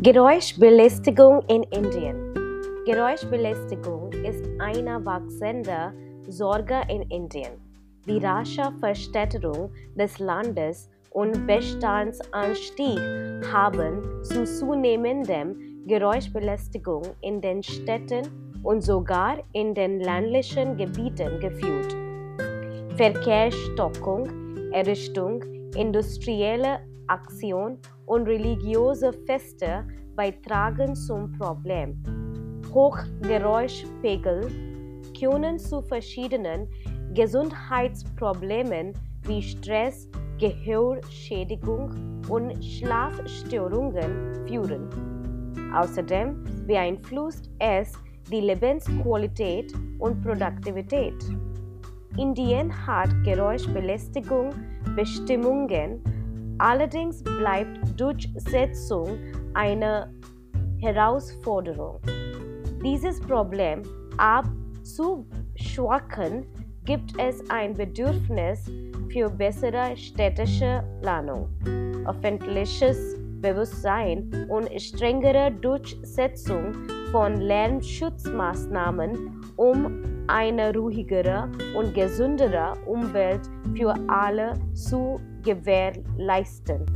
Geräuschbelästigung in Indien. Geräuschbelästigung ist eine wachsende Sorge in Indien. Die rasche Verstädterung des Landes und Bestandsanstieg haben zu zunehmendem Geräuschbelästigung in den Städten und sogar in den ländlichen Gebieten geführt. Verkehrsstockung, Errichtung, industrielle Aktion und religiöse Feste beitragen zum Problem. Hochgeräuschpegel können zu verschiedenen Gesundheitsproblemen wie Stress, Gehörschädigung und Schlafstörungen führen. Außerdem beeinflusst es die Lebensqualität und Produktivität. Indien hat Geräuschbelästigung Bestimmungen, allerdings bleibt Durchsetzung eine Herausforderung. Dieses Problem abzuschwachen gibt es ein Bedürfnis für bessere städtische Planung, öffentliches Bewusstsein und strengere Durchsetzung von Lärmschutzmaßnahmen, um eine ruhigere und gesündere Umwelt für alle zu gewährleisten.